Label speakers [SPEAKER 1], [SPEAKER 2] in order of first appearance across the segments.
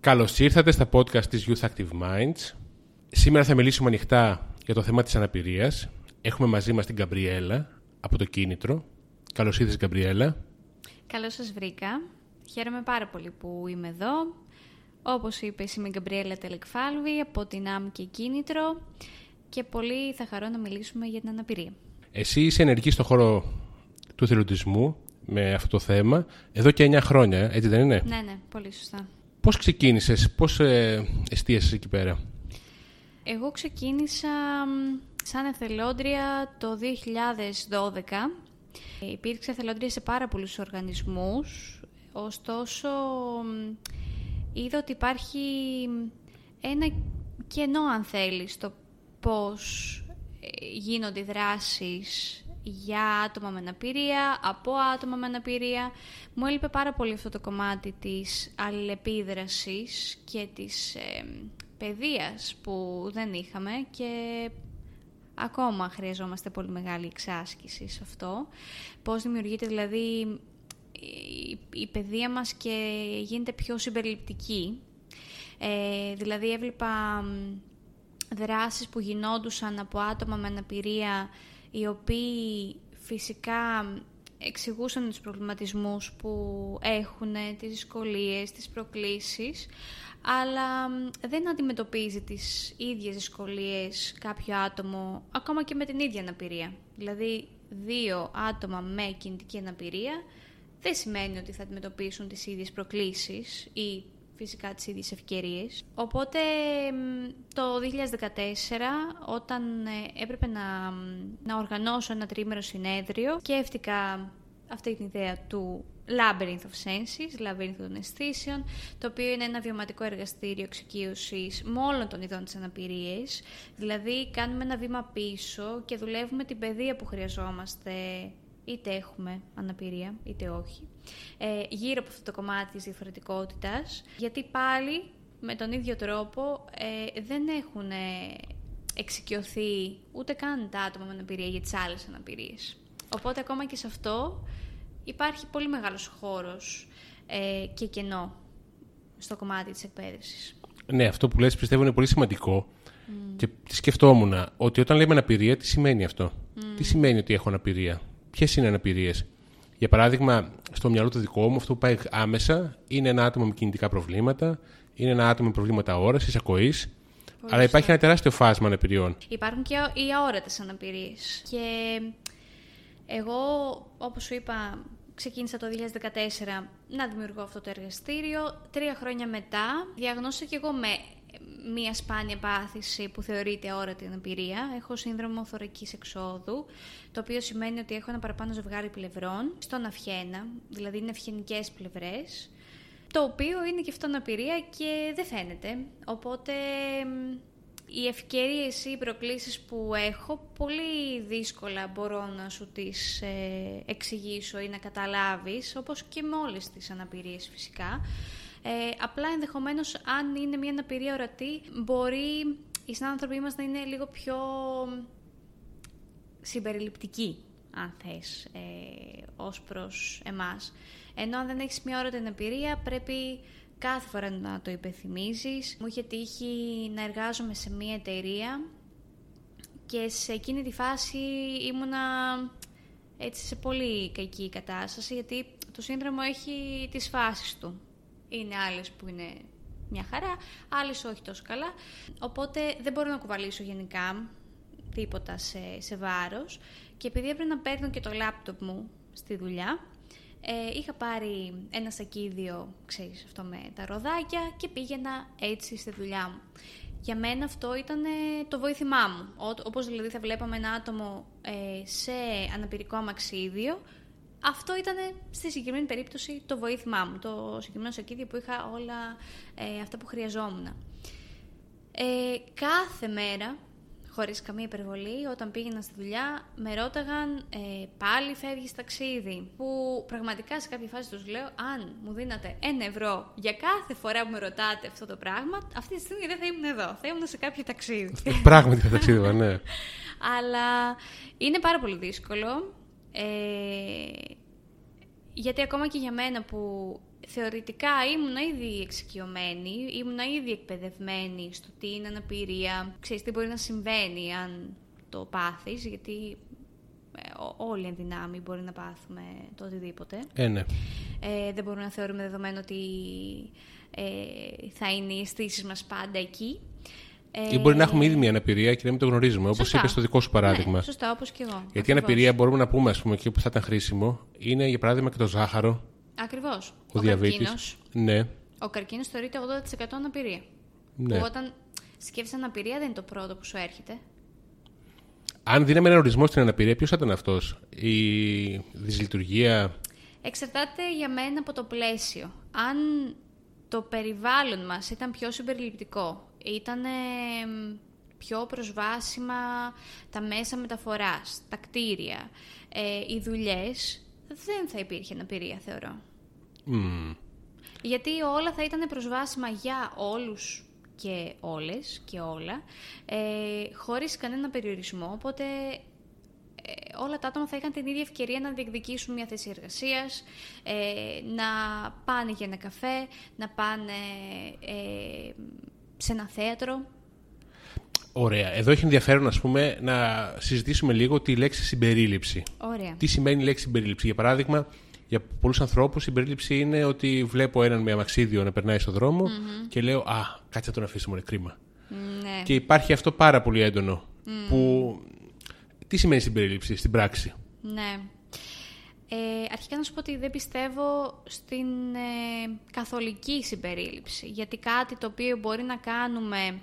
[SPEAKER 1] Καλώς ήρθατε στα podcast της Youth Active Minds. Σήμερα θα μιλήσουμε ανοιχτά για το θέμα της αναπηρίας. Έχουμε μαζί μας την Γκαμπριέλα από το Κίνητρο. Καλώς ήρθες Γκαμπριέλα.
[SPEAKER 2] Καλώς σας βρήκα. Χαίρομαι πάρα πολύ που είμαι εδώ. Όπως είπες είμαι η Γκαμπριέλα Τελεκφάλβη από την ΑΜ και Κίνητρο και πολύ θα χαρώ να μιλήσουμε για την αναπηρία.
[SPEAKER 1] Εσύ είσαι ενεργή στον χώρο του θελοντισμού με αυτό το θέμα εδώ και 9 χρόνια, έτσι δεν είναι;
[SPEAKER 2] Ναι, ναι, πολύ σωστά.
[SPEAKER 1] Πώς ξεκίνησες, πώς ε, εστίασες εκεί πέρα;
[SPEAKER 2] Εγώ ξεκίνησα σαν εθελόντρια το 2012. Υπήρξε εθελόντρια σε πάρα πολλούς οργανισμούς, ωστόσο είδα ότι υπάρχει ένα κενό αν θέλεις στο πώς ε, γίνονται οι δράσεις για άτομα με αναπηρία, από άτομα με αναπηρία. Μου έλειπε πάρα πολύ αυτό το κομμάτι της αλληλεπίδρασης και της ε, παιδείας που δεν είχαμε και ακόμα χρειαζόμαστε πολύ μεγάλη εξάσκηση σε αυτό. Πώς δημιουργείται δηλαδή η, η παιδεία μας και γίνεται πιο συμπεριληπτική. Ε, δηλαδή έβλεπα δράσεις που γινόντουσαν από άτομα με αναπηρία οι οποίοι φυσικά εξηγούσαν τους προβληματισμούς που έχουν, τις δυσκολίες, τις προκλήσεις, αλλά δεν αντιμετωπίζει τις ίδιες δυσκολίες κάποιο άτομο, ακόμα και με την ίδια αναπηρία. Δηλαδή, δύο άτομα με κινητική αναπηρία δεν σημαίνει ότι θα αντιμετωπίσουν τις ίδιες προκλήσεις ή φυσικά τις ίδιες ευκαιρίες. Οπότε το 2014 όταν ε, έπρεπε να, να οργανώσω ένα τρίμερο συνέδριο σκέφτηκα αυτή την ιδέα του Labyrinth of Senses, Labyrinth των αισθήσεων, το οποίο είναι ένα βιωματικό εργαστήριο εξοικείωσης με όλων των ειδών της αναπηρίας. Δηλαδή κάνουμε ένα βήμα πίσω και δουλεύουμε την παιδεία που χρειαζόμαστε είτε έχουμε αναπηρία, είτε όχι, ε, γύρω από αυτό το κομμάτι της διαφορετικότητας, γιατί πάλι με τον ίδιο τρόπο ε, δεν έχουν ε, εξοικειωθεί ούτε καν τα άτομα με αναπηρία για τις άλλες αναπηρίες. Οπότε ακόμα και σε αυτό υπάρχει πολύ μεγάλος χώρος ε, και κενό στο κομμάτι της εκπαίδευσης.
[SPEAKER 1] Ναι, αυτό που λες πιστεύω είναι πολύ σημαντικό και σκεφτόμουν ότι όταν λέμε αναπηρία, τι σημαίνει αυτό; Τι σημαίνει ότι έχω αναπηρία; Ποιες είναι οι αναπηρίες. Για παράδειγμα, στο μυαλό του δικό μου, αυτό που πάει άμεσα είναι ένα άτομο με κινητικά προβλήματα, είναι ένα άτομο με προβλήματα όρασης, ακοής. Αλλά υπάρχει ένα τεράστιο φάσμα αναπηριών.
[SPEAKER 2] Υπάρχουν και οι αόρατες αναπηρίες. Και εγώ, όπως σου είπα, ξεκίνησα το 2014 να δημιουργώ αυτό το εργαστήριο. Τρία χρόνια μετά διαγνώστηκα και εγώ με μία σπάνια πάθηση που θεωρείται αόρατη αναπηρία. Έχω σύνδρομο θωρακής εξόδου, το οποίο σημαίνει ότι έχω ένα παραπάνω ζευγάρι πλευρών στον αυχένα, δηλαδή είναι ευχενικές πλευρές, το οποίο είναι και αυτό αναπηρία και δεν φαίνεται. Οπότε οι ευκαιρίες ή οι προκλήσεις που έχω πολύ δύσκολα μπορώ να σου τις ε, εξηγήσω ή να καταλάβεις, όπως και με όλες τις αναπηρίες φυσικά. Ε, απλά ενδεχομένως αν είναι μια αναπηρία ορατή μπορεί οι συνάνθρωποι μας να είναι λίγο πιο συμπεριληπτικοί αν θες, ε, ως προς εμάς. Ενώ αν δεν έχεις μια όρατη αναπηρία πρέπει κάθε φορά να το υπενθυμίζεις. Μου είχε τύχει να εργάζομαι σε μια εταιρεία και σε εκείνη τη φάση ήμουνα έτσι σε πολύ κακή κατάσταση γιατί το σύνδρομο έχει τις φάσεις του είναι άλλες που είναι μια χαρά, άλλες όχι τόσο καλά. Οπότε δεν μπορώ να κουβαλήσω γενικά τίποτα σε, σε βάρος και επειδή έπρεπε να παίρνω και το λάπτοπ μου στη δουλειά, ε, είχα πάρει ένα σακίδιο, ξέρεις, αυτό με τα ροδάκια και πήγαινα έτσι στη δουλειά μου. Για μένα αυτό ήταν το βοήθημά μου. Όπως δηλαδή θα βλέπαμε ένα άτομο ε, σε αναπηρικό αμαξίδιο, αυτό ήταν στη συγκεκριμένη περίπτωση το βοήθημά μου, το συγκεκριμένο σακίδιο που είχα όλα ε, αυτά που χρειαζόμουν. Ε, κάθε μέρα, χωρίς καμία υπερβολή, όταν πήγαινα στη δουλειά, με ρώταγαν ε, πάλι φεύγεις ταξίδι; Που πραγματικά σε κάποια φάση τους λέω, αν μου δίνατε ένα ευρώ για κάθε φορά που με ρωτάτε αυτό το πράγμα, αυτή τη στιγμή δεν θα ήμουν εδώ, θα ήμουν σε κάποιο ταξίδι.
[SPEAKER 1] Πράγματι θα ταξίδι, ναι.
[SPEAKER 2] Αλλά είναι πάρα πολύ δύσκολο. Ε, γιατί ακόμα και για μένα που θεωρητικά ήμουν ήδη εξοικειωμένη, ήμουν ήδη εκπαιδευμένη στο τι είναι αναπηρία, ξέρεις τι μπορεί να συμβαίνει αν το πάθεις, γιατί ε, όλοι εν δυνάμει μπορεί να πάθουμε το οτιδήποτε.
[SPEAKER 1] Ε, ναι.
[SPEAKER 2] Ε, δεν μπορούμε να θεωρούμε δεδομένο ότι ε, θα είναι οι αισθήσεις μας πάντα εκεί.
[SPEAKER 1] Ή μπορεί να έχουμε ήδη μια αναπηρία και να μην το γνωρίζουμε, όπως είπες στο δικό σου παράδειγμα.
[SPEAKER 2] Ναι, σωστά, όπως και εγώ.
[SPEAKER 1] Γιατί η αναπηρία μπορούμε να πούμε, ας πούμε, εκεί που θα ήταν χρήσιμο, είναι για παράδειγμα και το ζάχαρο.
[SPEAKER 2] Ακριβώς.
[SPEAKER 1] Ο, ο διαβήτης. Ναι.
[SPEAKER 2] Ο καρκίνος θεωρείται 80% αναπηρία.
[SPEAKER 1] Ναι.
[SPEAKER 2] Που όταν σκέφτεσαι αναπηρία δεν είναι το πρώτο που σου έρχεται.
[SPEAKER 1] Αν δίναμε ένα ορισμό στην αναπηρία, ποιος θα ήταν αυτός, η δυσλειτουργία;
[SPEAKER 2] Εξαρτάται για μένα από το πλαίσιο. Αν το περιβάλλον μας ήταν πιο συμπεριληπτικό, ήταν πιο προσβάσιμα τα μέσα μεταφοράς, τα κτίρια, ε, οι δουλειές, δεν θα υπήρχε αναπηρία, θεωρώ. Γιατί όλα θα ήταν προσβάσιμα για όλους και όλες και όλα, ε, χωρίς κανένα περιορισμό, οπότε ε, όλα τα άτομα θα είχαν την ίδια ευκαιρία να διεκδικήσουν μια θέση εργασίας, ε, να πάνε για ένα καφέ, να πάνε ε, σε ένα θέατρο.
[SPEAKER 1] Ωραία. Εδώ έχει ενδιαφέρον ας πούμε, να συζητήσουμε λίγο τη λέξη συμπερίληψη.
[SPEAKER 2] Ωραία.
[SPEAKER 1] Τι σημαίνει η λέξη συμπερίληψη; Για παράδειγμα, για πολλούς ανθρώπους η συμπερίληψη είναι ότι βλέπω έναν με αμαξίδιο να περνάει στον δρομο και λέω «Α, κάτσε να τον αφήσουμε, είναι κρίμα».
[SPEAKER 2] Ναι.
[SPEAKER 1] Και υπάρχει αυτό πάρα πολύ έντονο. Που... Τι σημαίνει συμπερίληψη στην πράξη;
[SPEAKER 2] Ναι. Ε, αρχικά να σου πω ότι δεν πιστεύω στην ε, καθολική συμπερίληψη. Γιατί κάτι το οποίο μπορεί να κάνουμε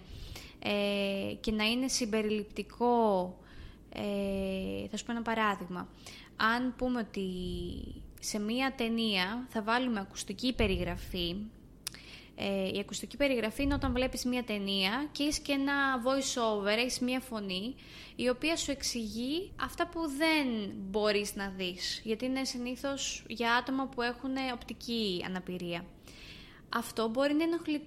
[SPEAKER 2] ε, και να είναι συμπεριληπτικό... Ε, θα σου πω ένα παράδειγμα. Αν πούμε ότι σε μία ταινία θα βάλουμε ακουστική περιγραφή. Ε, η ακουστική περιγραφή είναι όταν βλέπεις μία ταινία και έχεις και ένα voice over, έχεις μία φωνή η οποία σου εξηγεί αυτά που δεν μπορείς να δεις γιατί είναι συνήθως για άτομα που έχουν οπτική αναπηρία. Αυτό μπορεί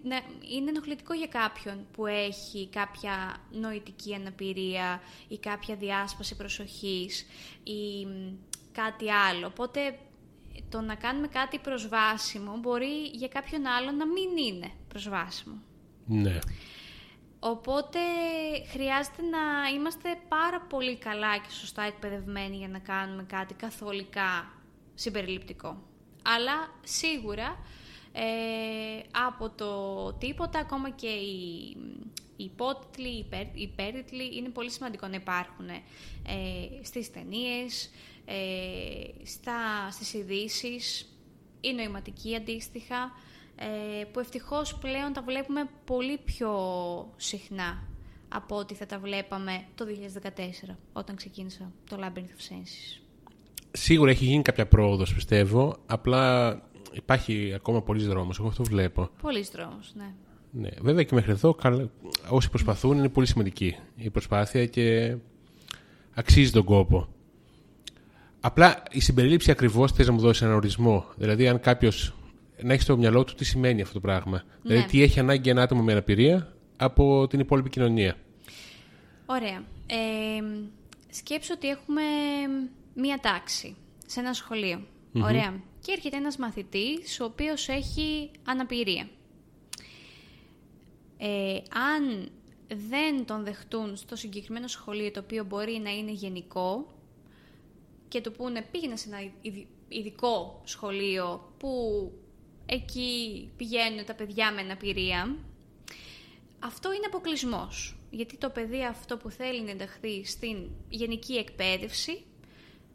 [SPEAKER 2] να, είναι ενοχλητικό για κάποιον που έχει κάποια νοητική αναπηρία ή κάποια διάσπαση προσοχής ή κάτι άλλο. Οπότε το να κάνουμε κάτι προσβάσιμο μπορεί για κάποιον άλλο να μην είναι προσβάσιμο.
[SPEAKER 1] Ναι.
[SPEAKER 2] Οπότε χρειάζεται να είμαστε πάρα πολύ καλά και σωστά εκπαιδευμένοι για να κάνουμε κάτι καθολικά συμπεριληπτικό. Αλλά σίγουρα ε, από το τίποτα, ακόμα και οι, οι υπότιτλοι, οι υπέρτιτλοι, είναι πολύ σημαντικό να υπάρχουν ε, στις ταινίες, ε, στα, στις ειδήσεις ή νοηματική αντίστοιχα, ε, που ευτυχώς πλέον τα βλέπουμε πολύ πιο συχνά από ό,τι θα τα βλέπαμε το 2014, όταν ξεκίνησα το Labyrinth of Senses.
[SPEAKER 1] Σίγουρα έχει γίνει κάποια πρόοδος, πιστεύω, απλά υπάρχει ακόμα πολλής δρόμος, εγώ αυτό βλέπω.
[SPEAKER 2] Πολλής δρόμος, ναι.
[SPEAKER 1] Ναι, βέβαια και μέχρι εδώ όσοι προσπαθούν είναι πολύ σημαντική η προσπάθεια και αξίζει τον κόπο. Απλά η συμπερίληψη ακριβώς θες να μου δώσεις έναν ορισμό. Δηλαδή, αν κάποιος να έχεις στο μυαλό του τι σημαίνει αυτό το πράγμα. Δηλαδή,
[SPEAKER 2] Ναι.
[SPEAKER 1] τι έχει ανάγκη ένα άτομο με αναπηρία από την υπόλοιπη κοινωνία.
[SPEAKER 2] Ωραία. Ε, σκέψου ότι έχουμε μία τάξη σε ένα σχολείο. Ωραία. Και έρχεται ένας μαθητής ο οποίος έχει αναπηρία. Ε, αν δεν τον δεχτούν στο συγκεκριμένο σχολείο το οποίο μπορεί να είναι γενικό και του πούνε πήγαινε σε ένα ειδι- ειδικό σχολείο που εκεί πηγαίνουν τα παιδιά με αναπηρία, αυτό είναι αποκλεισμός. Γιατί το παιδί αυτό που θέλει να ενταχθεί στην γενική εκπαίδευση,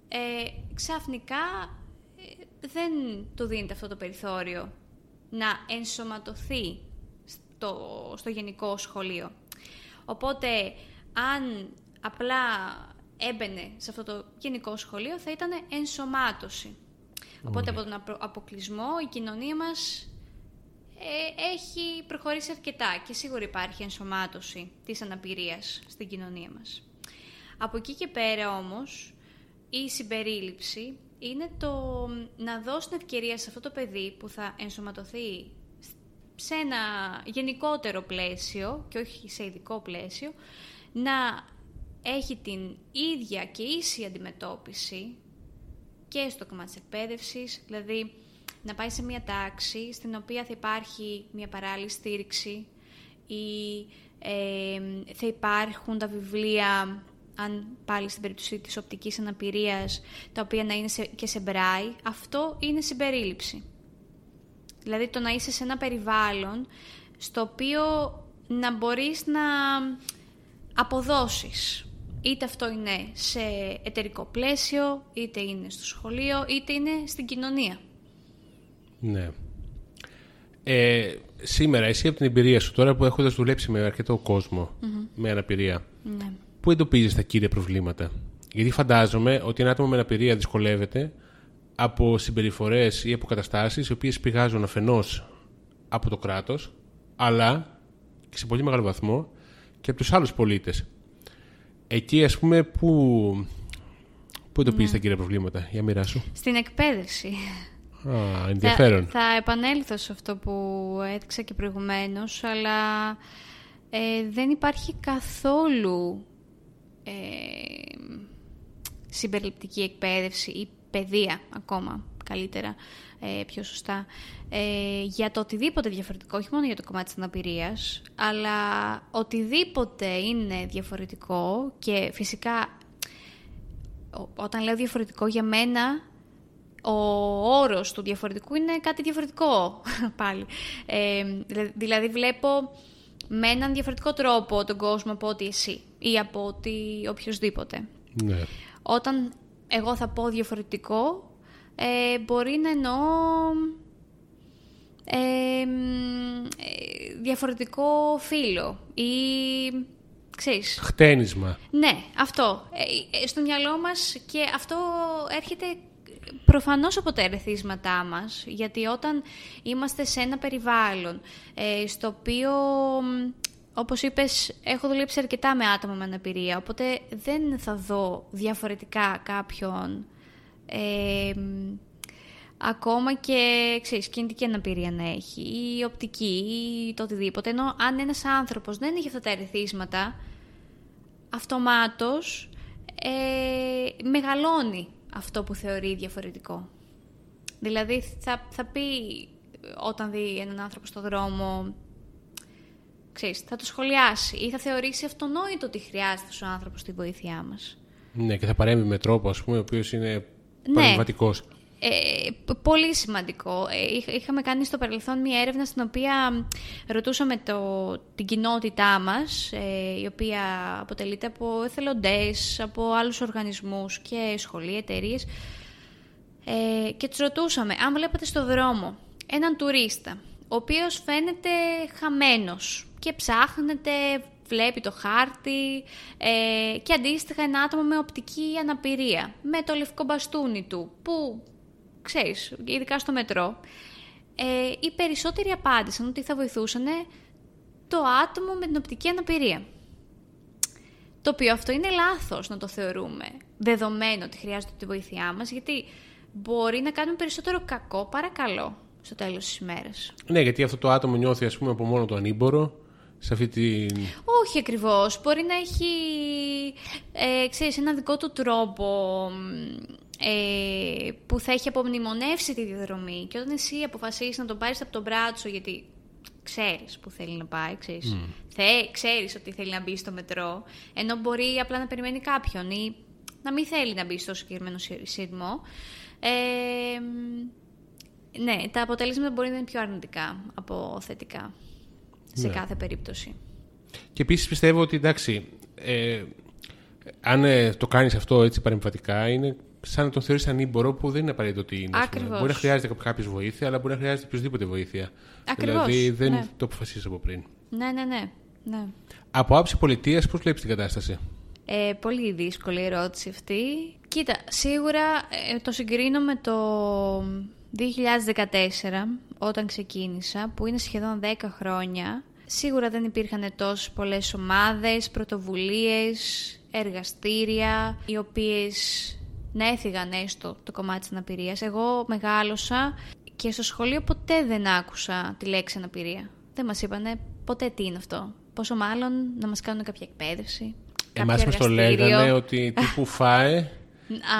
[SPEAKER 2] ε, ξαφνικά ε, δεν του δίνεται αυτό το περιθώριο να ενσωματωθεί στο, στο γενικό σχολείο. Οπότε, αν απλά έμπαινε σε αυτό το γενικό σχολείο, θα ήταν ενσωμάτωση. Οπότε, από τον απο- αποκλεισμό, η κοινωνία μας ε, έχει προχωρήσει αρκετά και σίγουρα υπάρχει ενσωμάτωση της αναπηρίας στην κοινωνία μας. Από εκεί και πέρα όμως, η συμπερίληψη είναι το να δώσουν ευκαιρία σε αυτό το παιδί που θα ενσωματωθεί σε ένα γενικότερο πλαίσιο και όχι σε ειδικό πλαίσιο, να έχει την ίδια και ίση αντιμετώπιση και στο κομμάτι της εκπαίδευσης, δηλαδή να πάει σε μια τάξη στην οποία θα υπάρχει μια παράλληλη στήριξη ή ε, θα υπάρχουν τα βιβλία, αν πάλι στην περίπτωση της οπτικής αναπηρίας, τα οποία να είναι και σε μπράι, αυτό είναι συμπερίληψη. Δηλαδή το να είσαι σε ένα περιβάλλον στο οποίο να μπορείς να αποδώσεις. Είτε αυτό είναι σε εταιρικό πλαίσιο, είτε είναι στο σχολείο, είτε είναι στην κοινωνία.
[SPEAKER 1] Ναι. Ε, σήμερα, εσύ από την εμπειρία σου, τώρα που έχοντας δουλέψει με αρκετό με αναπηρία,
[SPEAKER 2] ναι.
[SPEAKER 1] Πού εντοπίζεις τα κύρια προβλήματα; Γιατί φαντάζομαι ότι ένα άτομο με αναπηρία δυσκολεύεται από συμπεριφορές ή από καταστάσεις οι οποίες πηγάζουν αφενός από το κράτος, αλλά και σε πολύ μεγάλο βαθμό και από τους άλλους πολίτες. Εκεί, ας πούμε, πού, πού εντοπίζεις ναι. τα κύρια προβλήματα, για μοίρα σου.
[SPEAKER 2] Στην εκπαίδευση.
[SPEAKER 1] Α, ενδιαφέρον.
[SPEAKER 2] Θα, θα επανέλθω σε αυτό που έδειξα και προηγουμένως, αλλά ε, δεν υπάρχει καθόλου ε, συμπεριληπτική εκπαίδευση ή παιδεία ακόμα καλύτερα, ε, πιο σωστά, ε, για το οτιδήποτε διαφορετικό, όχι μόνο για το κομμάτι της αναπηρίας, αλλά οτιδήποτε είναι διαφορετικό και φυσικά όταν λέω διαφορετικό για μένα ο όρος του διαφορετικού είναι κάτι διαφορετικό πάλι. Ε, δηλαδή βλέπω με έναν διαφορετικό τρόπο τον κόσμο από ότι εσύ ή από ότι οποιοδήποτε.
[SPEAKER 1] Ναι.
[SPEAKER 2] Όταν εγώ θα πω διαφορετικό, ε, μπορεί να εννοώ ε, διαφορετικό φίλο ή ξέρεις.
[SPEAKER 1] Χτένισμα.
[SPEAKER 2] Ναι, αυτό. Ε, στο μυαλό μας και αυτό έρχεται προφανώς από τα ερεθίσματά μας, γιατί όταν είμαστε σε ένα περιβάλλον ε, στο οποίο, όπως είπες, έχω δουλέψει αρκετά με άτομα με αναπηρία, οπότε δεν θα δω διαφορετικά κάποιον ε, ακόμα και ξέρεις, κινητική αναπηρία να έχει ή οπτική ή το οτιδήποτε. Ενώ αν ένας άνθρωπος δεν έχει αυτά τα ερεθίσματα, αυτομάτως ε, μεγαλώνει αυτό που θεωρεί διαφορετικό. Δηλαδή θα, θα πει όταν δει έναν άνθρωπο στο δρόμο, ξέρεις, θα το σχολιάσει ή θα θεωρήσει αυτονόητο ότι χρειάζεται ο άνθρωπος τη βοήθειά μας.
[SPEAKER 1] Ναι, και θα παρέμβει με τρόπο, ας πούμε, ο οποίος είναι ναι.
[SPEAKER 2] Ε, πολύ σημαντικό. Ε, είχαμε κάνει στο παρελθόν μια έρευνα στην οποία ρωτούσαμε το, την κοινότητά μας, ε, η οποία αποτελείται από εθελοντές, από άλλους οργανισμούς και σχολεία, εταιρείες. Ε, και τους ρωτούσαμε, αν βλέπατε στο δρόμο έναν τουρίστα, ο οποίος φαίνεται χαμένος και ψάχνεται, βλέπει το χάρτη ε, και αντίστοιχα ένα άτομο με οπτική αναπηρία, με το λευκό μπαστούνι του, που ξέρεις, ειδικά στο μετρό, ε, οι περισσότεροι απάντησαν ότι θα βοηθούσαν το άτομο με την οπτική αναπηρία. Το οποίο αυτό είναι λάθος να το θεωρούμε, δεδομένο ότι χρειάζεται τη βοήθειά μας, γιατί μπορεί να κάνουμε περισσότερο κακό παρά καλό στο τέλος της ημέρας.
[SPEAKER 1] Ναι, γιατί αυτό το άτομο νιώθει ας πούμε από μόνο το ανήμπορο, σε αυτή την...
[SPEAKER 2] Όχι ακριβώς. Μπορεί να έχει, ε, ξέρεις, ένα δικό του τρόπο ε, που θα έχει απομνημονεύσει τη διαδρομή και όταν εσύ αποφασίσεις να τον πάρεις από τον μπράτσο γιατί ξέρεις που θέλει να πάει, ξέρεις, mm. Θε, ξέρεις ότι θέλει να μπει στο μετρό, ενώ μπορεί απλά να περιμένει κάποιον ή να μην θέλει να μπει στο συγκεκριμένο σύρμο. Ε, ναι, τα αποτελέσματα μπορεί να είναι πιο αρνητικά από θετικά σε ναι. κάθε περίπτωση.
[SPEAKER 1] Και επίσης πιστεύω ότι εντάξει, ε, αν ε, το κάνεις αυτό έτσι παρεμφατικά είναι σαν να το θεωρείς ανήμπορο που δεν είναι απαραίτητο ότι είναι. Μπορεί να χρειάζεται κάποιο βοήθεια, αλλά μπορεί να χρειάζεται οποιοδήποτε βοήθεια.
[SPEAKER 2] Ακριβώς.
[SPEAKER 1] Δηλαδή δεν ναι. το αποφασίζεις από πριν.
[SPEAKER 2] Ναι, ναι, ναι. ναι.
[SPEAKER 1] Από άψη πολιτείας, πώς βλέπεις την κατάσταση;
[SPEAKER 2] Ε, πολύ δύσκολη ερώτηση αυτή. Κοίτα, σίγουρα ε, το συγκρίνω με το 2014, όταν ξεκίνησα, που είναι σχεδόν 10 χρόνια. Σίγουρα δεν υπήρχαν τόσες πολλές ομάδες, πρωτοβουλίες, εργαστήρια, οι οποίες να έφυγαν έστω το κομμάτι της αναπηρίας. Εγώ μεγάλωσα και στο σχολείο ποτέ δεν άκουσα τη λέξη αναπηρία. Δεν μας είπανε ποτέ τι είναι αυτό. Πόσο μάλλον να μας κάνουν κάποια εκπαίδευση.
[SPEAKER 1] Εμάς μας το λέγανε ότι τύπου φάε,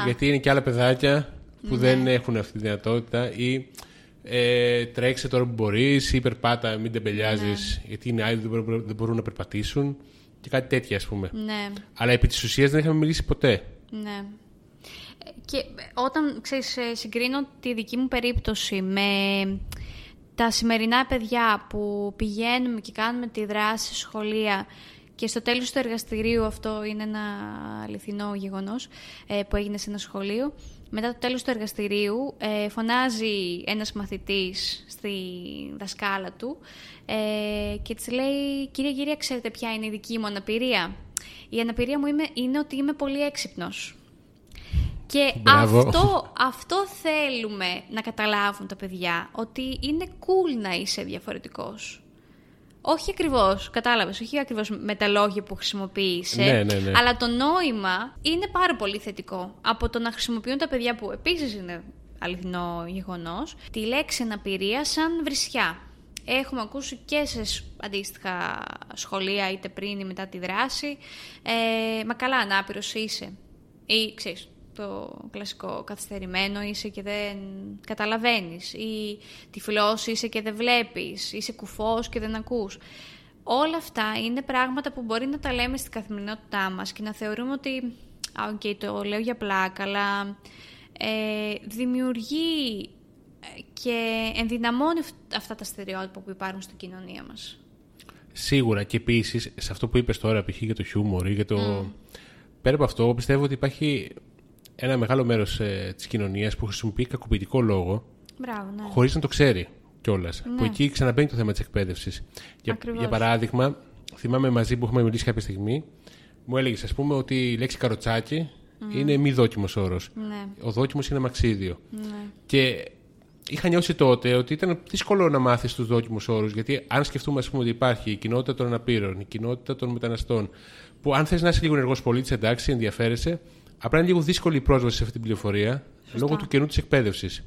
[SPEAKER 1] γιατί είναι και άλλα παιδάκια που δεν έχουν αυτή τη δυνατότητα ή ε, τρέξε τώρα που μπορείς ή περπάτα, μην τεμπελιάζεις, γιατί είναι άλλοι δεν μπορούν, δεν μπορούν να περπατήσουν και κάτι τέτοιο, ας πούμε.
[SPEAKER 2] Ναι.
[SPEAKER 1] Αλλά επί της ουσίας δεν είχαμε μιλήσει ποτέ.
[SPEAKER 2] Ναι. Και όταν ξέρεις, ε, συγκρίνω τη δική μου περίπτωση με τα σημερινά παιδιά που πηγαίνουμε και κάνουμε τη δράση σε σχολεία και στο τέλος του εργαστηρίου αυτό είναι ένα αληθινό γεγονός ε, που έγινε σε ένα σχολείο. Μετά το τέλος του εργαστηρίου ε, φωνάζει ένας μαθητής στη δασκάλα του και της λέει «Κυρία, κυρία, ξέρετε ποια είναι η δική μου αναπηρία» Η αναπηρία μου είναι ότι είμαι πολύ έξυπνος. Και αυτό, αυτό θέλουμε να καταλάβουν τα παιδιά, ότι είναι cool να είσαι διαφορετικός. Όχι ακριβώς, κατάλαβες, όχι ακριβώς με τα λόγια που χρησιμοποιείς,
[SPEAKER 1] ναι, ναι, ναι.
[SPEAKER 2] αλλά το νόημα είναι πάρα πολύ θετικό. Από το να χρησιμοποιούν τα παιδιά που επίσης είναι αληθινό γεγονός, τη λέξη αναπηρία σαν βρισιά. Έχουμε ακούσει και σε αντίστοιχα σχολεία, είτε πριν ή μετά τη δράση, ε, μα καλά, ανάπηρος είσαι. Ή, ξέρεις, το κλασικό καθυστερημένο είσαι και δεν καταλαβαίνεις ή τυφλός είσαι και δεν βλέπεις, είσαι κουφός και δεν ακούς. Όλα αυτά είναι πράγματα που μπορεί να τα λέμε στην καθημερινότητά μας και να θεωρούμε ότι, OK, okay, το λέω για πλάκα, αλλά ε, δημιουργεί ε, και ενδυναμώνει αυτά τα στερεότυπα που υπάρχουν στην κοινωνία μας.
[SPEAKER 1] Σίγουρα και επίσης σε αυτό που είπες τώρα, π.χ. για το χιούμορ ή για το... Πέρα από αυτό, πιστεύω ότι υπάρχει ένα μεγάλο μέρος ε, της κοινωνίας που χρησιμοποιεί κακοποιητικό λόγο
[SPEAKER 2] ναι.
[SPEAKER 1] χωρίς να το ξέρει κιόλας. Ναι. Που εκεί ξαναμπαίνει το θέμα της εκπαίδευσης. Για, για παράδειγμα, θυμάμαι μαζί που έχουμε μιλήσει κάποια στιγμή, μου έλεγες, ας πούμε, ότι η λέξη καροτσάκι είναι μη δόκιμος όρος.
[SPEAKER 2] Ναι.
[SPEAKER 1] Ο δόκιμος είναι μαξίδιο. Ναι. Και είχα νιώσει τότε ότι ήταν δύσκολο να μάθεις τους δόκιμους όρους. Γιατί αν σκεφτούμε, ας πούμε, ότι υπάρχει η κοινότητα των αναπήρων, η κοινότητα των μεταναστών, που αν θες να είσαι λίγο ενεργός πολίτης, εντάξει, ενδιαφέρεσαι, Απλά είναι λίγο δύσκολη η πρόσβαση σε αυτή την πληροφορία λόγω του κενού της εκπαίδευσης.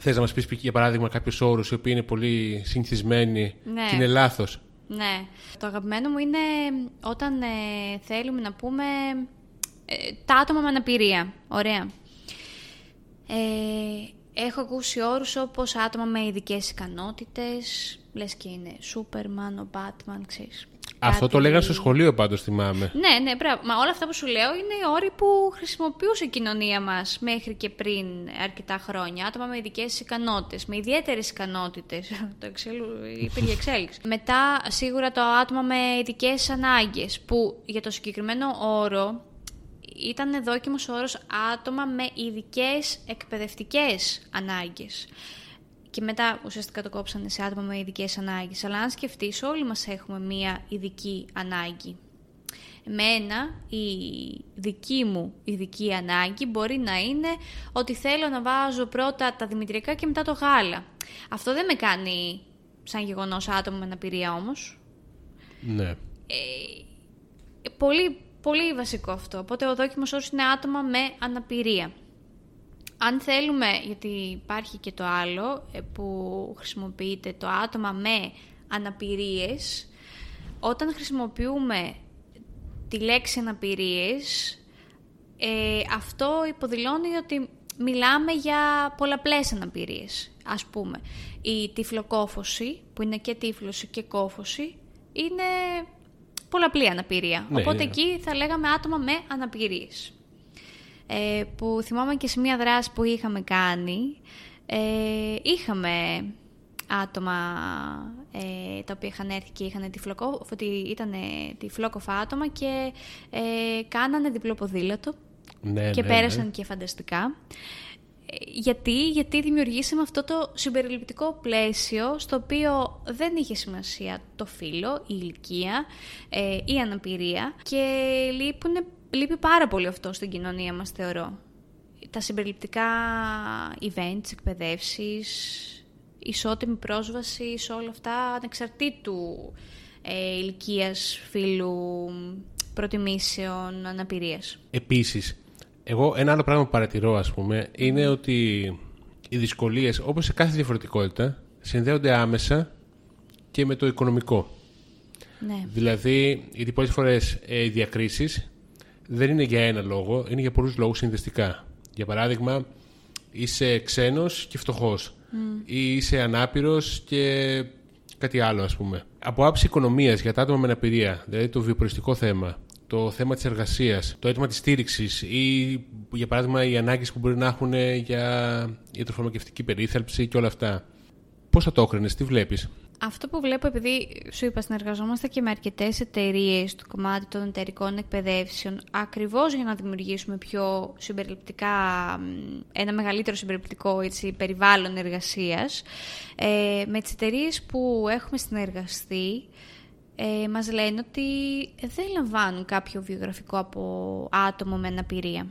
[SPEAKER 1] Θες να μας πεις, για παράδειγμα, κάποιους όρους οι οποίοι είναι πολύ συνηθισμένοι ναι. και είναι λάθος;
[SPEAKER 2] Ναι. Το αγαπημένο μου είναι όταν ε, θέλουμε να πούμε ε, τα άτομα με αναπηρία. Ωραία. Ε, έχω ακούσει όρους όπως άτομα με ειδικές ικανότητες, λες και είναι Σούπερμαν, ο Μπάτμαν, ξέρεις.
[SPEAKER 1] Αυτό το λέγανε στο σχολείο πάντως θυμάμαι.
[SPEAKER 2] Ναι, ναι, μπράβο. Μα όλα αυτά που σου λέω είναι οι όροι που χρησιμοποιούσε η κοινωνία μας μέχρι και πριν αρκετά χρόνια. Άτομα με ειδικές ικανότητες, με ιδιαίτερες ικανότητες. το εξέλου, υπήρχε εξέλιξη. Μετά σίγουρα το άτομα με ειδικές ανάγκες που για το συγκεκριμένο όρο ήταν δόκιμος όρος άτομα με ειδικές εκπαιδευτικές ανάγκες και μετά ουσιαστικά το κόψανε σε άτομα με ειδικές ανάγκες. Αλλά αν σκεφτείς, όλοι μας έχουμε μία ειδική ανάγκη. Εμένα η δική μου ειδική ανάγκη μπορεί να είναι ότι θέλω να βάζω πρώτα τα δημητριακά και μετά το γάλα. Αυτό δεν με κάνει σαν γεγονός άτομο με αναπηρία όμως.
[SPEAKER 1] Ναι.
[SPEAKER 2] Ε, πολύ, πολύ βασικό αυτό. Οπότε ο δόκιμος όρος είναι άτομα με αναπηρία αν θέλουμε, γιατί υπάρχει και το άλλο ε, που χρησιμοποιείται το άτομα με αναπηρίες, όταν χρησιμοποιούμε τη λέξη αναπηρίες, ε, αυτό υποδηλώνει ότι μιλάμε για πολλαπλές αναπηρίες. Ας πούμε, η τυφλοκόφωση, που είναι και τύφλωση και κόφωση, είναι πολλαπλή αναπηρία. Ναι, Οπότε εκεί θα λέγαμε άτομα με αναπηρίες. Ε, που θυμάμαι και σε μία δράση που είχαμε κάνει, ε, είχαμε άτομα ε, τα οποία είχαν έρθει και είχαν τυφλοκό, ότι ήταν τυφλόκοφα άτομα και ε, κάνανε διπλό ποδήλατο
[SPEAKER 1] ναι,
[SPEAKER 2] και
[SPEAKER 1] ναι,
[SPEAKER 2] πέρασαν
[SPEAKER 1] ναι.
[SPEAKER 2] και φανταστικά. Γιατί, γιατί δημιουργήσαμε αυτό το συμπεριληπτικό πλαίσιο στο οποίο δεν είχε σημασία το φύλλο, η ηλικία, ε, η αναπηρία και λείπουν λείπει πάρα πολύ αυτό στην κοινωνία μας, θεωρώ. Τα συμπεριληπτικά events, εκπαιδεύσεις, ισότιμη πρόσβαση σε όλα αυτά, ανεξαρτήτου ε, ηλικίας, φύλου, προτιμήσεων, αναπηρίας.
[SPEAKER 1] Επίσης, εγώ ένα άλλο πράγμα που παρατηρώ, ας πούμε, είναι ότι οι δυσκολίες, όπως σε κάθε διαφορετικότητα, συνδέονται άμεσα και με το οικονομικό.
[SPEAKER 2] Ναι.
[SPEAKER 1] Δηλαδή, γιατί πολλές φορές ε, οι διακρίσεις δεν είναι για ένα λόγο, είναι για πολλούς λόγους συνδεστικά. Για παράδειγμα, είσαι ξένος και φτωχός ή είσαι ανάπηρος και κάτι άλλο ας πούμε. Από άψη οικονομίας για τα άτομα με αναπηρία, δηλαδή το βιοποριστικό θέμα, το θέμα της εργασίας, το αίτημα της στήριξης ή για παράδειγμα οι ανάγκες που μπορεί να έχουν για ιατροφαρμακευτική περίθαλψη και όλα αυτά. Πώς θα το έκρινες, τι βλέπεις;
[SPEAKER 2] Αυτό που βλέπω, επειδή σου είπα, συνεργαζόμαστε και με αρκετές εταιρείες στο κομμάτι των εταιρικών εκπαιδεύσεων, ακριβώς για να δημιουργήσουμε πιο συμπεριληπτικά, ένα μεγαλύτερο συμπεριληπτικό έτσι, περιβάλλον εργασίας. Ε, με τις εταιρείες που έχουμε συνεργαστεί, ε, μας λένε ότι δεν λαμβάνουν κάποιο βιογραφικό από άτομο με αναπηρία.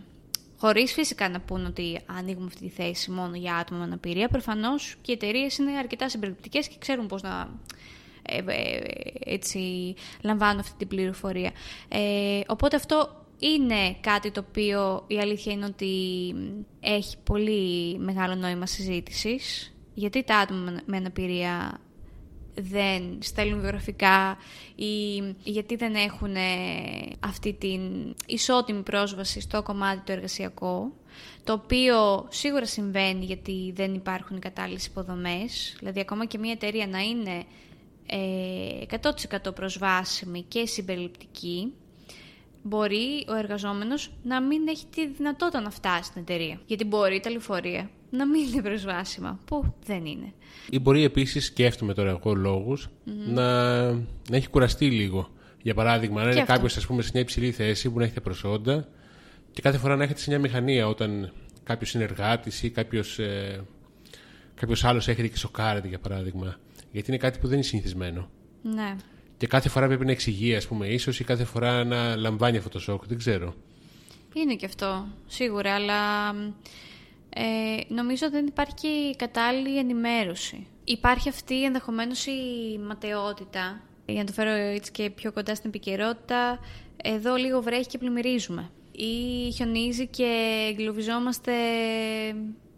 [SPEAKER 2] Χωρίς φυσικά να πούν ότι ανοίγουμε αυτή τη θέση μόνο για άτομα με αναπηρία. Προφανώς και οι εταιρείες είναι αρκετά συμπεριληπτικές και ξέρουν πώς να ε, ε, έτσι, λαμβάνουν αυτή την πληροφορία. Ε, οπότε αυτό είναι κάτι το οποίο η αλήθεια είναι ότι έχει πολύ μεγάλο νόημα συζήτησης γιατί τα άτομα με αναπηρία δεν στέλνουν βιογραφικά ή γιατί δεν έχουν αυτή την ισότιμη πρόσβαση στο κομμάτι το εργασιακό, το οποίο σίγουρα συμβαίνει γιατί δεν υπάρχουν οι κατάλληλες υποδομές, δηλαδή ακόμα και μια εταιρεία να είναι 100% ε, προσβάσιμη και συμπεριληπτική, μπορεί ο εργαζόμενος να μην έχει τη δυνατότητα να φτάσει στην εταιρεία. Γιατί μπορεί τα λεωφορεία να μην είναι προσβάσιμα, που δεν είναι.
[SPEAKER 1] Ή μπορεί επίσης, σκέφτομαι τώρα εγώ λόγους, να, να έχει κουραστεί λίγο. Για παράδειγμα, αν είναι κάποιος σε μια υψηλή θέση που να έχετε προσόντα και κάθε φορά να έχετε σε μια μηχανία όταν κάποιος συνεργάτης ή κάποιος ε, κάποιος άλλος έχετε και σοκάρετε, για παράδειγμα. Γιατί είναι κάτι που δεν είναι συνηθισμένο.
[SPEAKER 2] Ναι.
[SPEAKER 1] Και κάθε φορά πρέπει να εξηγεί, ας πούμε, ίσως ή κάθε φορά να λαμβάνει αυτό το σοκ. Δεν ξέρω.
[SPEAKER 2] Είναι και αυτό, σίγουρα, αλλά ε, νομίζω δεν υπάρχει κατάλληλη ενημέρωση. Υπάρχει αυτή ενδεχομένως η ματαιότητα, για να το φέρω έτσι και πιο κοντά στην επικαιρότητα, εδώ λίγο βρέχει και πλημμυρίζουμε. Ή χιονίζει και εγκλωβιζόμαστε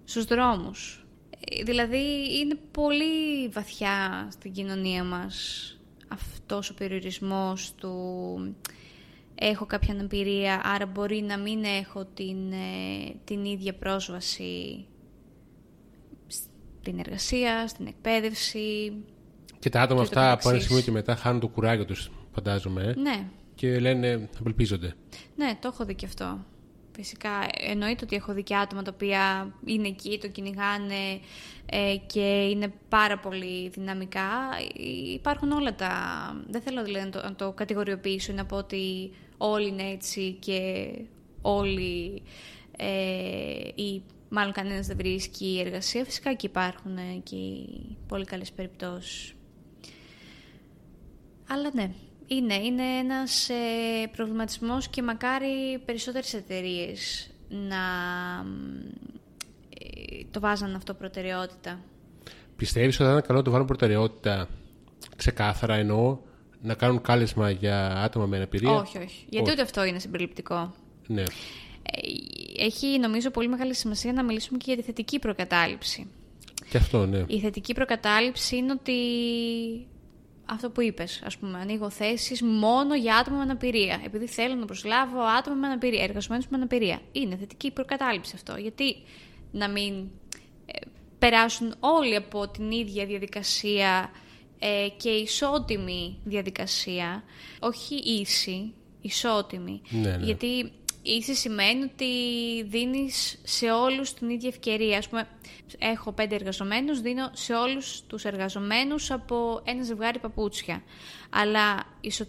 [SPEAKER 2] στους δρόμους. Ε, δηλαδή είναι πολύ βαθιά στην κοινωνία μας αυτός ο περιορισμός του έχω κάποια αναπηρία, άρα μπορεί να μην έχω την, ε, την ίδια πρόσβαση στην εργασία, στην εκπαίδευση.
[SPEAKER 1] Και τα άτομα αυτά από ένα σημείο και μετά χάνουν το κουράγιο τους, φαντάζομαι. Ε;
[SPEAKER 2] Ναι.
[SPEAKER 1] Και λένε, απελπίζονται.
[SPEAKER 2] Ναι, το έχω δει και αυτό. Φυσικά, εννοείται ότι έχω δει και άτομα τα οποία είναι εκεί, το κυνηγάνε ε, και είναι πάρα πολύ δυναμικά. Υπάρχουν όλα τα... Δεν θέλω δηλαδή να το, να το κατηγοριοποιήσω, να πω ότι όλοι είναι έτσι και όλοι ε, ή μάλλον κανένας δεν βρίσκει εργασία. Φυσικά και υπάρχουν ε, και πολύ καλές περιπτώσεις. Αλλά ναι, είναι, είναι ένας ε, προβληματισμός και μακάρι περισσότερες εταιρείες να ε, το βάζαν αυτό προτεραιότητα.
[SPEAKER 1] Πιστεύεις ότι θα ήταν καλό να το βάλουν προτεραιότητα ξεκάθαρα εννοώ να κάνουν κάλεσμα για άτομα με αναπηρία;
[SPEAKER 2] Όχι, όχι. Γιατί ούτε αυτό είναι συμπεριληπτικό.
[SPEAKER 1] Ναι. Ε,
[SPEAKER 2] έχει νομίζω πολύ μεγάλη σημασία να μιλήσουμε και για τη θετική προκατάληψη.
[SPEAKER 1] Και αυτό, ναι.
[SPEAKER 2] Η θετική προκατάληψη είναι ότι αυτό που είπες, ας πούμε, ανοίγω θέσεις μόνο για άτομα με αναπηρία. Επειδή θέλω να προσλάβω άτομα με αναπηρία, εργαζομένους με αναπηρία. Είναι θετική προκατάληψη αυτό. Γιατί να μην ε, περάσουν όλοι από την ίδια διαδικασία ε, και ισότιμη διαδικασία, όχι ίση, ισότιμη.
[SPEAKER 1] Ναι, ναι.
[SPEAKER 2] Γιατί ίση σημαίνει ότι δίνεις σε όλους την ίδια ευκαιρία. Ας πούμε, έχω πέντε εργαζομένους, δίνω σε όλους τους εργαζομένους από ένα ζευγάρι παπούτσια. Αλλά ισο...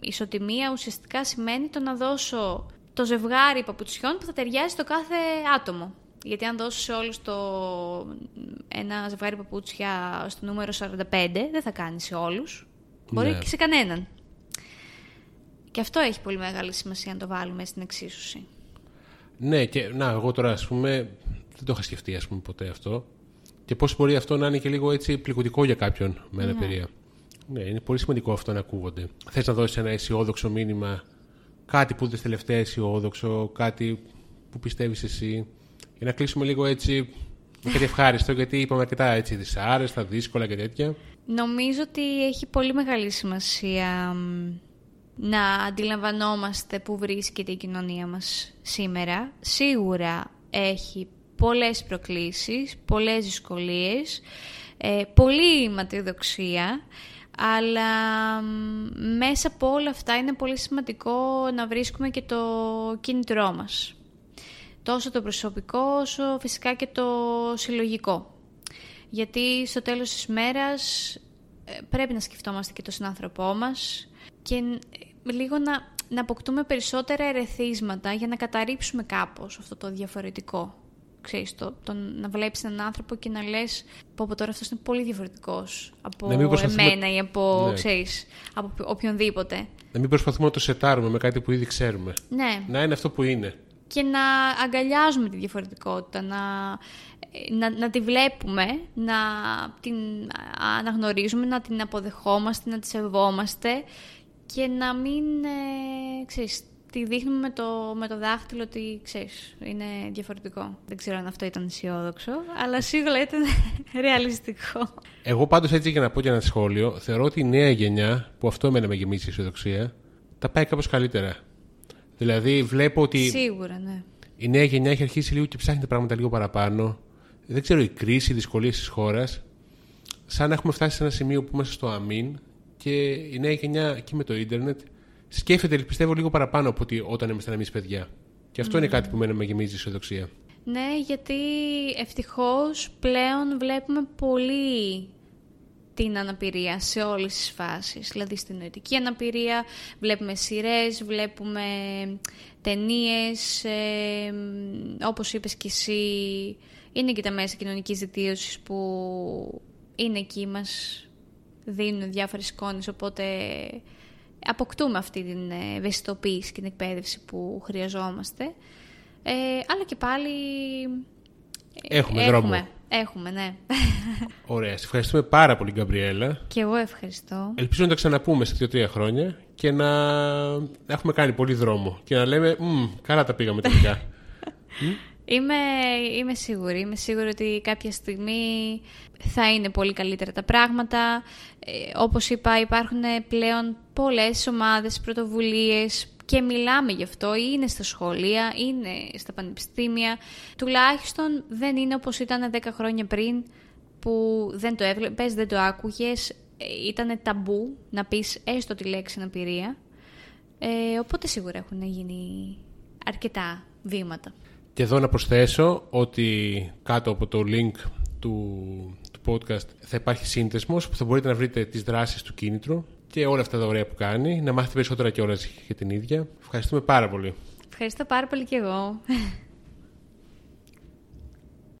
[SPEAKER 2] ισοτιμία ουσιαστικά σημαίνει το να δώσω το ζευγάρι παπουτσιών που θα ταιριάζει στο κάθε άτομο. Γιατί αν δώσω σε όλους το... ένα ζευγάρι παπούτσια στο νούμερο 45, δεν θα κάνεις σε όλους. Μπορεί ναι. και σε κανέναν. Και αυτό έχει πολύ μεγάλη σημασία να το βάλουμε στην εξίσωση.
[SPEAKER 1] Ναι, και να, εγώ τώρα ας πούμε δεν το είχα σκεφτεί ας πούμε, ποτέ αυτό. Και πώς μπορεί αυτό να είναι και λίγο έτσι πληγωτικό για κάποιον με αναπηρία. Ναι. ναι, είναι πολύ σημαντικό αυτό να ακούγονται. Θες να δώσεις ένα αισιόδοξο μήνυμα, κάτι που δεν τελευταία αισιόδοξο, κάτι που πιστεύεις εσύ. Για να κλείσουμε λίγο έτσι με κάτι ευχάριστο, γιατί είπαμε αρκετά έτσι δυσάρεστα, δύσκολα και τέτοια.
[SPEAKER 2] Νομίζω ότι έχει πολύ μεγάλη σημασία να αντιλαμβανόμαστε που βρίσκεται η κοινωνία μας σήμερα. Σίγουρα έχει πολλές προκλήσεις, πολλές δυσκολίες, ε, πολλή ματιοδοξία, αλλά μέσα από όλα αυτά είναι πολύ σημαντικό να βρίσκουμε και το κίνητρό μας. Τόσο το προσωπικό, όσο φυσικά και το συλλογικό. Γιατί στο τέλος της μέρας ε, πρέπει να σκεφτόμαστε και το συνάνθρωπό μας και ε, λίγο να, να αποκτούμε περισσότερα ερεθίσματα για να καταρρύψουμε κάπως αυτό το διαφορετικό. Ξέρεις, το, το να βλέπεις έναν άνθρωπο και να λες πω από τώρα αυτός είναι πολύ διαφορετικός από ναι, εμένα ή από, ναι. ξέρεις, από οποιονδήποτε.
[SPEAKER 1] Να μην προσπαθούμε να το σετάρουμε με κάτι που ήδη ξέρουμε.
[SPEAKER 2] Ναι.
[SPEAKER 1] Να είναι αυτό που είναι.
[SPEAKER 2] Και να αγκαλιάζουμε τη διαφορετικότητα, να, να, να τη βλέπουμε, να την αναγνωρίζουμε, να την αποδεχόμαστε, να τη σεβόμαστε και να μην, ε, ξέρεις, τη δείχνουμε με το, με το δάχτυλο ότι, ξέρεις, είναι διαφορετικό. Δεν ξέρω αν αυτό ήταν αισιόδοξο, αλλά σίγουρα ήταν ρεαλιστικό.
[SPEAKER 1] Εγώ πάντως έτσι για να πω και ένα σχόλιο, θεωρώ ότι η νέα γενιά, που αυτό εμένα με γεμίζει η αισιοδοξία, τα πάει κάπως καλύτερα. Δηλαδή βλέπω ότι...
[SPEAKER 2] Σίγουρα, ναι.
[SPEAKER 1] Η νέα γενιά έχει αρχίσει λίγο και ψάχνει τα πράγματα λίγο παραπάνω. Δεν ξέρω, η κρίση, οι δυσκολίες της χώρας, σαν να έχουμε φτάσει σε ένα σημείο που είμαστε στο αμήν και η νέα γενιά και με το ίντερνετ σκέφτεται, πιστεύω, λίγο παραπάνω από ότι όταν ήμασταν εμείς παιδιά. Και αυτό είναι κάτι που μένα με γεμίζει η ισοδοξία.
[SPEAKER 2] Ναι, γιατί ευτυχώς πλέον βλέπουμε πολύ την αναπηρία σε όλες τις φάσεις. Δηλαδή στην νοητική αναπηρία βλέπουμε σειρές, βλέπουμε ταινίες, ε, όπως είπες και εσύ, είναι και τα μέσα κοινωνικής δικτύωσης που είναι εκεί μας δίνουν διάφορες εικόνες, οπότε αποκτούμε αυτή την ευαισθητοποίηση και την εκπαίδευση που χρειαζόμαστε. Ε, αλλά και πάλι...
[SPEAKER 1] Έχουμε, έχουμε δρόμο.
[SPEAKER 2] Έχουμε, ναι.
[SPEAKER 1] Ωραία. Σε ευχαριστούμε πάρα πολύ, Γκαμπριέλα.
[SPEAKER 2] Και εγώ ευχαριστώ.
[SPEAKER 1] Ελπίζω να τα ξαναπούμε σε δύο-τρία χρόνια και να έχουμε κάνει πολύ δρόμο και να λέμε καλά τα πήγαμε τελικά.
[SPEAKER 2] Είμαι, είμαι σίγουρη. Είμαι σίγουρη ότι κάποια στιγμή θα είναι πολύ καλύτερα τα πράγματα. Ε, όπως είπα, υπάρχουν πλέον πολλές ομάδες, πρωτοβουλίες και μιλάμε γι' αυτό, είναι στα σχολεία, είναι στα πανεπιστήμια. Τουλάχιστον δεν είναι όπως ήταν 10 χρόνια πριν που δεν το έβλεπες, δεν το άκουγες, ε, ήταν ταμπού να πεις έστω τη λέξη αναπηρία. Ε, οπότε σίγουρα έχουν γίνει αρκετά βήματα.
[SPEAKER 1] Και εδώ να προσθέσω ότι κάτω από το link του, του podcast θα υπάρχει σύνδεσμος που θα μπορείτε να βρείτε τις δράσεις του κίνητρου και όλα αυτά τα ωραία που κάνει. Να μάθετε περισσότερα κιόλας για την ίδια. Ευχαριστούμε πάρα πολύ.
[SPEAKER 2] Ευχαριστώ πάρα πολύ κι εγώ.